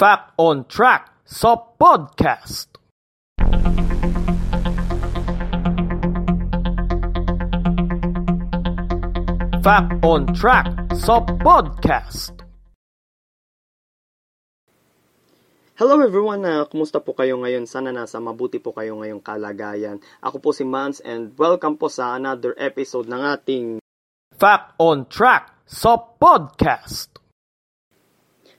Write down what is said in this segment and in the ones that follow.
Fact on Track sa podcast. Fact on Track sa podcast. Hello everyone, uh, kumusta po kayo ngayon? Sana nasa mabuti po kayo ngayong kalagayan. Ako po si Mans and welcome po sa another episode ng ating Fact on Track sa podcast.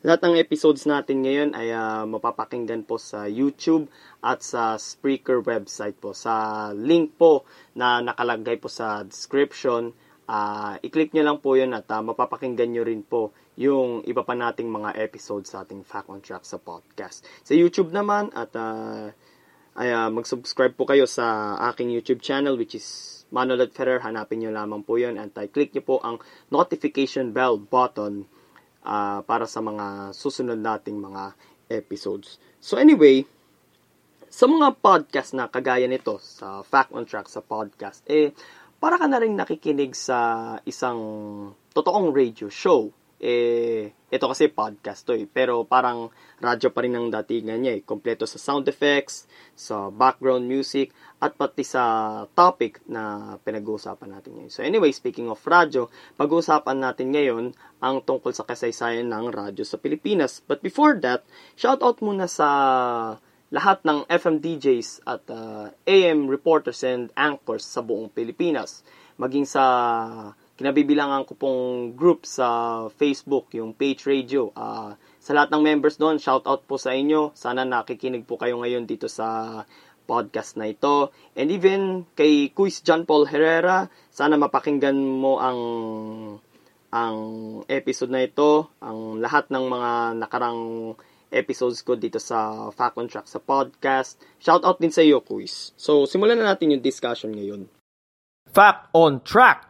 Lahat ng episodes natin ngayon ay uh, mapapakinggan po sa YouTube at sa Spreaker website po. Sa link po na nakalagay po sa description, uh, i-click nyo lang po yun at uh, mapapakinggan nyo rin po yung iba pa nating mga episodes sa ating Fact on Track sa podcast. Sa YouTube naman at uh, ay, uh, mag-subscribe po kayo sa aking YouTube channel which is Manolad Ferrer. Hanapin nyo lamang po yun and uh, click nyo po ang notification bell button uh, para sa mga susunod nating mga episodes. So anyway, sa mga podcast na kagaya nito, sa Fact on Track sa podcast, eh, para ka na rin nakikinig sa isang totoong radio show eh, ito kasi podcast to eh. Pero parang radyo pa rin ang datingan niya eh. Kompleto sa sound effects, sa background music, at pati sa topic na pinag-uusapan natin ngayon. So anyway, speaking of radyo, pag-uusapan natin ngayon ang tungkol sa kasaysayan ng radyo sa Pilipinas. But before that, shout out muna sa lahat ng FM DJs at uh, AM reporters and anchors sa buong Pilipinas. Maging sa kinabibilangan ko pong group sa Facebook, yung Page Radio. Uh, sa lahat ng members doon, shout out po sa inyo. Sana nakikinig po kayo ngayon dito sa podcast na ito. And even kay Kuis John Paul Herrera, sana mapakinggan mo ang ang episode na ito, ang lahat ng mga nakarang episodes ko dito sa Fact on Track sa podcast. Shout out din sa iyo, Kuis. So, simulan na natin yung discussion ngayon. Fact on Track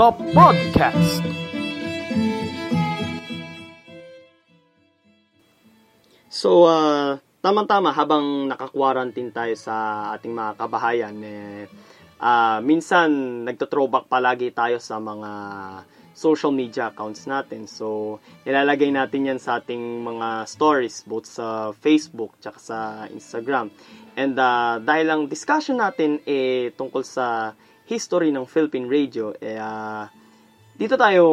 sa podcast. So, uh, tama-tama habang naka-quarantine tayo sa ating mga kabahayan, eh, uh, minsan nagto-throwback palagi tayo sa mga social media accounts natin. So, ilalagay natin yan sa ating mga stories, both sa Facebook tsaka sa Instagram. And uh, dahil ang discussion natin eh tungkol sa history ng Philippine Radio, eh, uh, dito tayo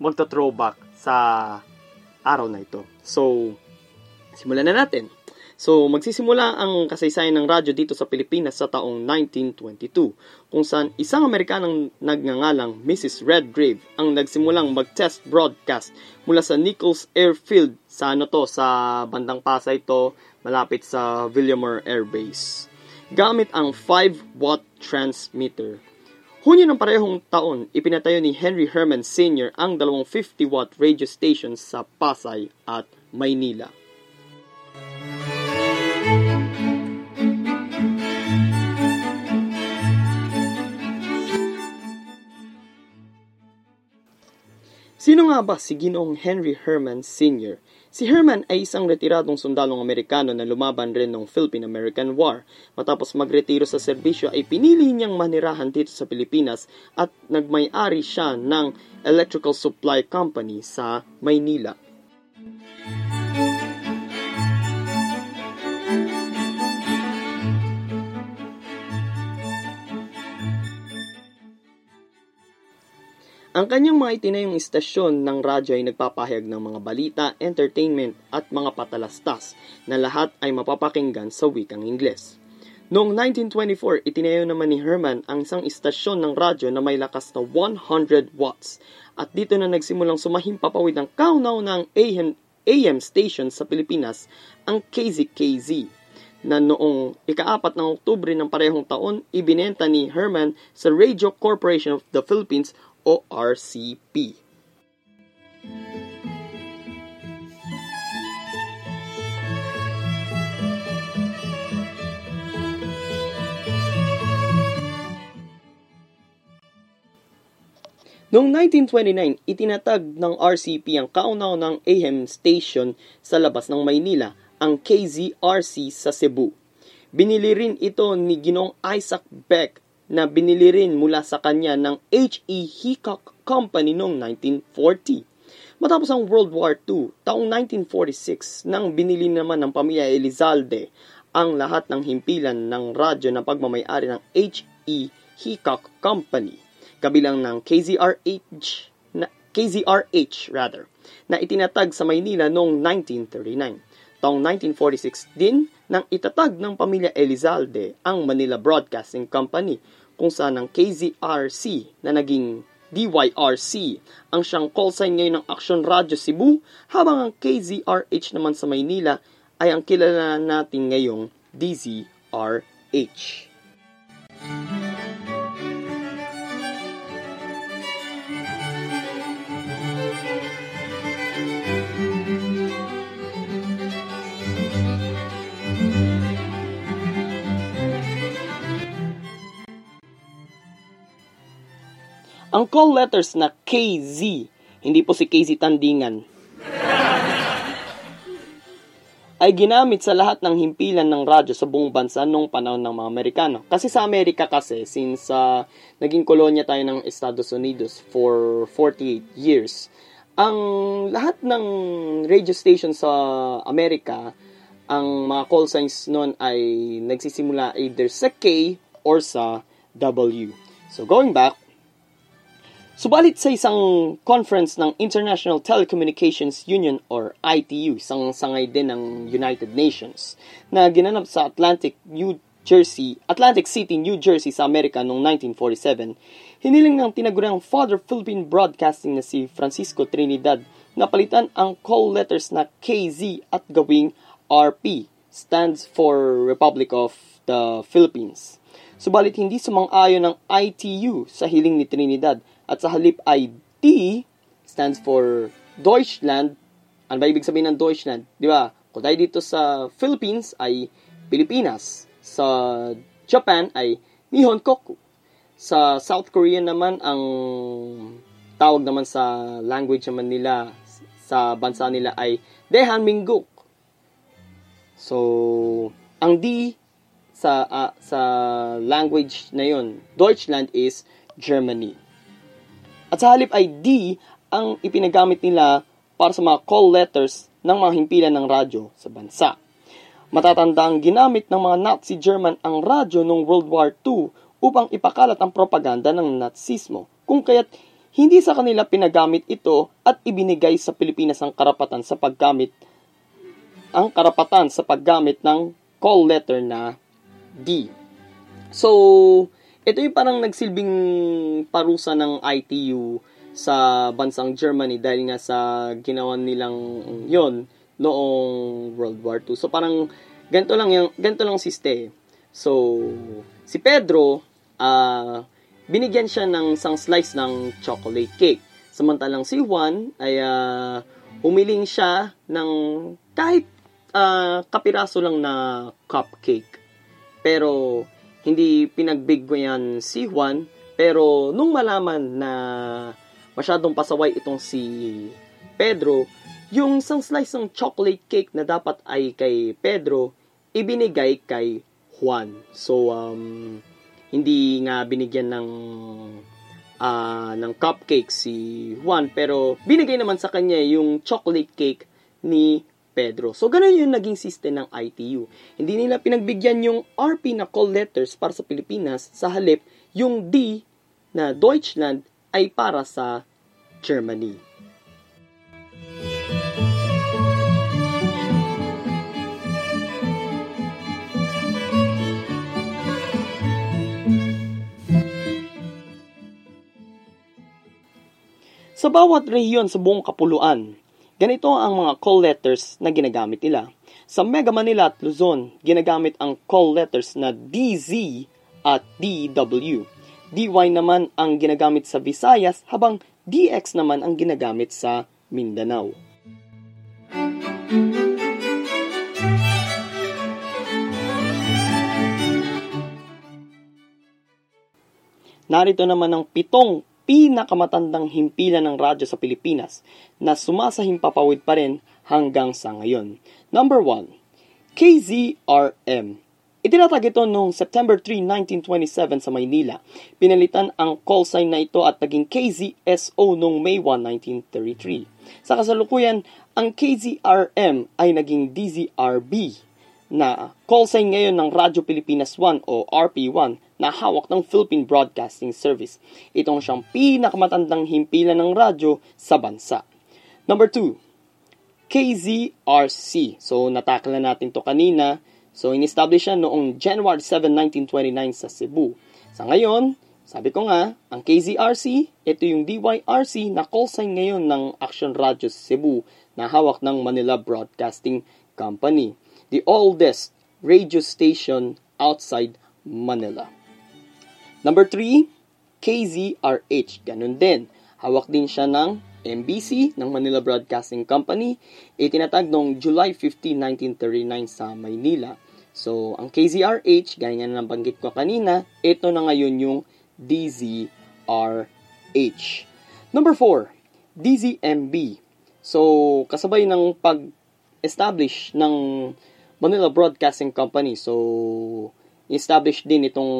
magto-throwback sa araw na ito. So, simulan na natin. So, magsisimula ang kasaysayan ng radyo dito sa Pilipinas sa taong 1922, kung saan isang Amerikanang nagngangalang Mrs. Redgrave ang nagsimulang mag-test broadcast mula sa Nichols Airfield sa ano to, sa bandang Pasay to, malapit sa Villamor Air Base. Gamit ang 5-watt transmitter. Hunyo ng parehong taon, ipinatayo ni Henry Herman Sr. ang dalawang 50-watt radio stations sa Pasay at Maynila. Sino nga ba si Ginoong Henry Herman Sr.? Si Herman ay isang retiradong sundalong Amerikano na lumaban rin ng Philippine-American War. Matapos magretiro sa serbisyo ay pinili niyang manirahan dito sa Pilipinas at nagmay-ari siya ng Electrical Supply Company sa Maynila. Ang kanyang mga itinayong istasyon ng radyo ay nagpapahayag ng mga balita, entertainment at mga patalastas na lahat ay mapapakinggan sa wikang Ingles. Noong 1924, itinayo naman ni Herman ang isang istasyon ng radyo na may lakas na 100 watts at dito na nagsimulang sumahimpapawid ng kaunaw ng AM, AM station sa Pilipinas, ang KZKZ na noong ikaapat ng Oktubre ng parehong taon, ibinenta ni Herman sa Radio Corporation of the Philippines o RCP. Noong 1929, itinatag ng RCP ang kauna-unang AM station sa labas ng Maynila, ang KZRC sa Cebu. Binili rin ito ni Ginong Isaac Beck na binili rin mula sa kanya ng H.E. Hickok Company noong 1940. Matapos ang World War II, taong 1946, nang binili naman ng pamilya Elizalde ang lahat ng himpilan ng radyo na pagmamayari ng H.E. Hickok Company kabilang ng KZRH na KZRH rather na itinatag sa Maynila noong 1939. Taong 1946 din nang itatag ng pamilya Elizalde ang Manila Broadcasting Company kung saan ang KZRC na naging DYRC ang siyang call sign ngayon ng Action Radio Cebu habang ang KZRH naman sa Maynila ay ang kilala natin ngayong DZRH. Ang call letters na KZ, hindi po si KZ Tandingan, ay ginamit sa lahat ng himpilan ng radyo sa buong bansa noong panahon ng mga Amerikano. Kasi sa Amerika kasi, since uh, naging kolonya tayo ng Estados Unidos for 48 years, ang lahat ng radio station sa Amerika, ang mga call signs noon ay nagsisimula either sa K or sa W. So going back, Subalit sa isang conference ng International Telecommunications Union or ITU, isang sangay din ng United Nations, na ginanap sa Atlantic, New Jersey, Atlantic City, New Jersey sa Amerika noong 1947, hiniling ng tinaguriang Father Philippine Broadcasting na si Francisco Trinidad na palitan ang call letters na KZ at gawing RP, stands for Republic of the Philippines. Subalit hindi sumang-ayon ng ITU sa hiling ni Trinidad at sa halip ay D stands for Deutschland. Ano ba ibig sabihin ng Deutschland? Di ba? Kung tayo dito sa Philippines ay Pilipinas. Sa Japan ay Nihon Koku. Sa South Korea naman ang tawag naman sa language naman nila sa bansa nila ay Dehanmingguk. So, ang D sa uh, sa language na yon, Deutschland is Germany. Sa halip ay D ang ipinagamit nila para sa mga call letters ng mga himpilan ng radyo sa bansa. Matatandang ginamit ng mga Nazi German ang radyo noong World War II upang ipakalat ang propaganda ng Nazismo, kung kaya't hindi sa kanila pinagamit ito at ibinigay sa Pilipinas ang karapatan sa paggamit ang karapatan sa paggamit ng call letter na D. So, ito yung parang nagsilbing parusa ng ITU sa bansang Germany dahil nga sa ginawa nilang yon noong World War II. So parang ganito lang yung ganito lang siste. So si Pedro uh, binigyan siya ng isang slice ng chocolate cake. Samantalang si Juan ay uh, humiling siya ng kahit uh, kapiraso lang na cupcake. Pero hindi pinagbigyan si Juan, pero nung malaman na masyadong pasaway itong si Pedro, yung isang slice ng chocolate cake na dapat ay kay Pedro, ibinigay kay Juan. So, um, hindi nga binigyan ng uh, ng cupcake si Juan, pero binigay naman sa kanya yung chocolate cake ni Pedro. So, ganun yung naging system ng ITU. Hindi nila pinagbigyan yung RP na call letters para sa Pilipinas, sa halip, yung D na Deutschland ay para sa Germany. Sa bawat rehiyon sa buong kapuluan, Ganito ang mga call letters na ginagamit nila. Sa Mega Manila at Luzon, ginagamit ang call letters na DZ at DW. DY naman ang ginagamit sa Visayas habang DX naman ang ginagamit sa Mindanao. Narito naman ang pitong pinakamatandang himpilan ng radyo sa Pilipinas na sumasahimpapawid pa rin hanggang sa ngayon. Number 1, KZRM. Itinatag ito noong September 3, 1927 sa Maynila. Pinalitan ang call sign na ito at naging KZSO noong May 1, 1933. Sa kasalukuyan, ang KZRM ay naging DZRB na call sign ngayon ng Radyo Pilipinas 1 o RP1 na hawak ng Philippine Broadcasting Service. Itong siyang pinakamatandang himpilan ng radyo sa bansa. Number 2, KZRC. So, natakla natin to kanina. So, in-establish siya noong January 7, 1929 sa Cebu. Sa ngayon, sabi ko nga, ang KZRC, ito yung DYRC na call sign ngayon ng Action Radio Cebu na hawak ng Manila Broadcasting Company. The oldest radio station outside Manila. Number 3, KZRH. Ganun din. Hawak din siya ng MBC ng Manila Broadcasting Company. Itinatag noong July 15, 1939 sa Maynila. So, ang KZRH, gaya nga na banggit ko kanina, ito na ngayon yung DZRH. Number 4, DZMB. So, kasabay ng pag-establish ng Manila Broadcasting Company. So, established din itong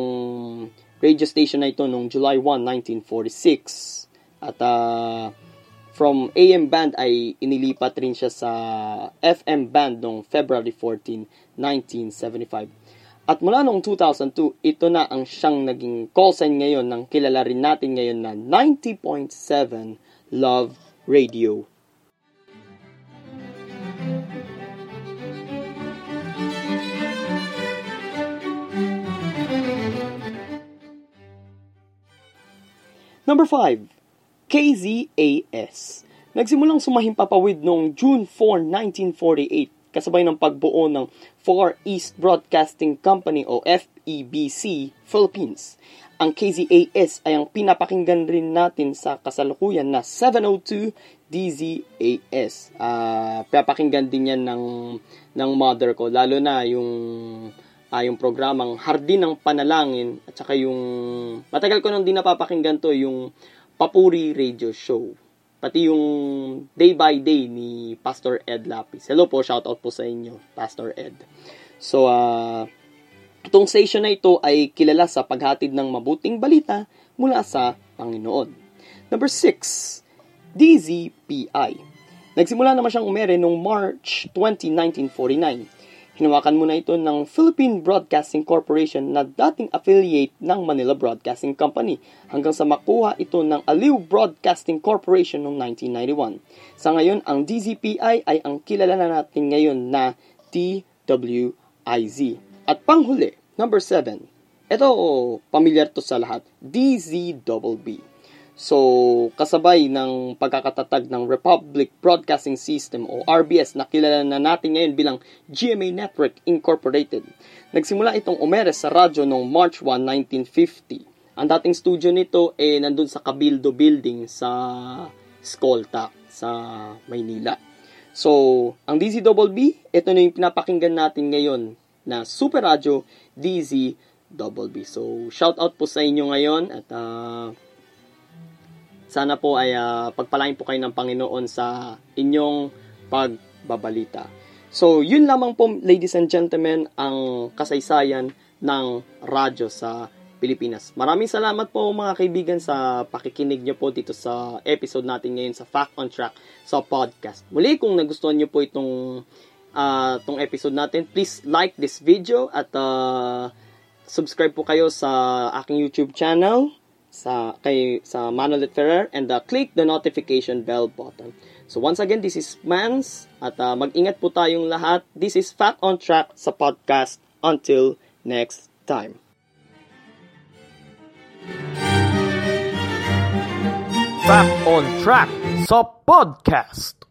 radio station na ito noong July 1, 1946. At uh, from AM band ay inilipat rin siya sa FM band noong February 14, 1975. At mula noong 2002, ito na ang siyang naging call sign ngayon ng kilala rin natin ngayon na 90.7 Love Radio. Number 5, KZAS. Nagsimulang sumahimpapawid noong June 4, 1948 kasabay ng pagbuo ng Far East Broadcasting Company o FEBC Philippines. Ang KZAS ay ang pinapakinggan rin natin sa kasalukuyan na 702 DZAS. Uh, pinapakinggan din yan ng, ng mother ko, lalo na yung uh, yung programang Hardin ng Panalangin at saka yung matagal ko nang din napapakinggan to yung Papuri Radio Show. Pati yung Day by Day ni Pastor Ed Lapis. Hello po, shout out po sa inyo, Pastor Ed. So, uh, itong station na ito ay kilala sa paghatid ng mabuting balita mula sa Panginoon. Number 6, DZPI. Nagsimula naman siyang umere noong March 20, 1949 Hinawakan muna ito ng Philippine Broadcasting Corporation na dating affiliate ng Manila Broadcasting Company hanggang sa makuha ito ng Aliw Broadcasting Corporation noong 1991. Sa ngayon, ang DZPI ay ang kilala na natin ngayon na TWIZ. At panghuli, number 7. Ito, pamilyar to sa lahat, DZBB. So, kasabay ng pagkakatatag ng Republic Broadcasting System o RBS na kilala na natin ngayon bilang GMA Network Incorporated. Nagsimula itong umeres sa radyo noong March 1, 1950. Ang dating studio nito eh nandun sa Cabildo Building sa Skolta sa Maynila. So, ang DZBB, ito na yung pinapakinggan natin ngayon na Super Radio DZBB. So, shout out po sa inyo ngayon at uh, sana po ay uh, pagpalain po kayo ng Panginoon sa inyong pagbabalita. So, yun lamang po, ladies and gentlemen, ang kasaysayan ng radyo sa Pilipinas. Maraming salamat po mga kaibigan sa pakikinig nyo po dito sa episode natin ngayon sa Fact on Track sa podcast. Muli, kung nagustuhan nyo po itong uh, tong episode natin, please like this video at uh, subscribe po kayo sa aking YouTube channel sa kay sa Manolet Ferrer and uh, click the notification bell button. So once again, this is Mans at uh, mag-ingat po tayong lahat. This is Fact on Track sa podcast. Until next time. Fact on Track sa podcast.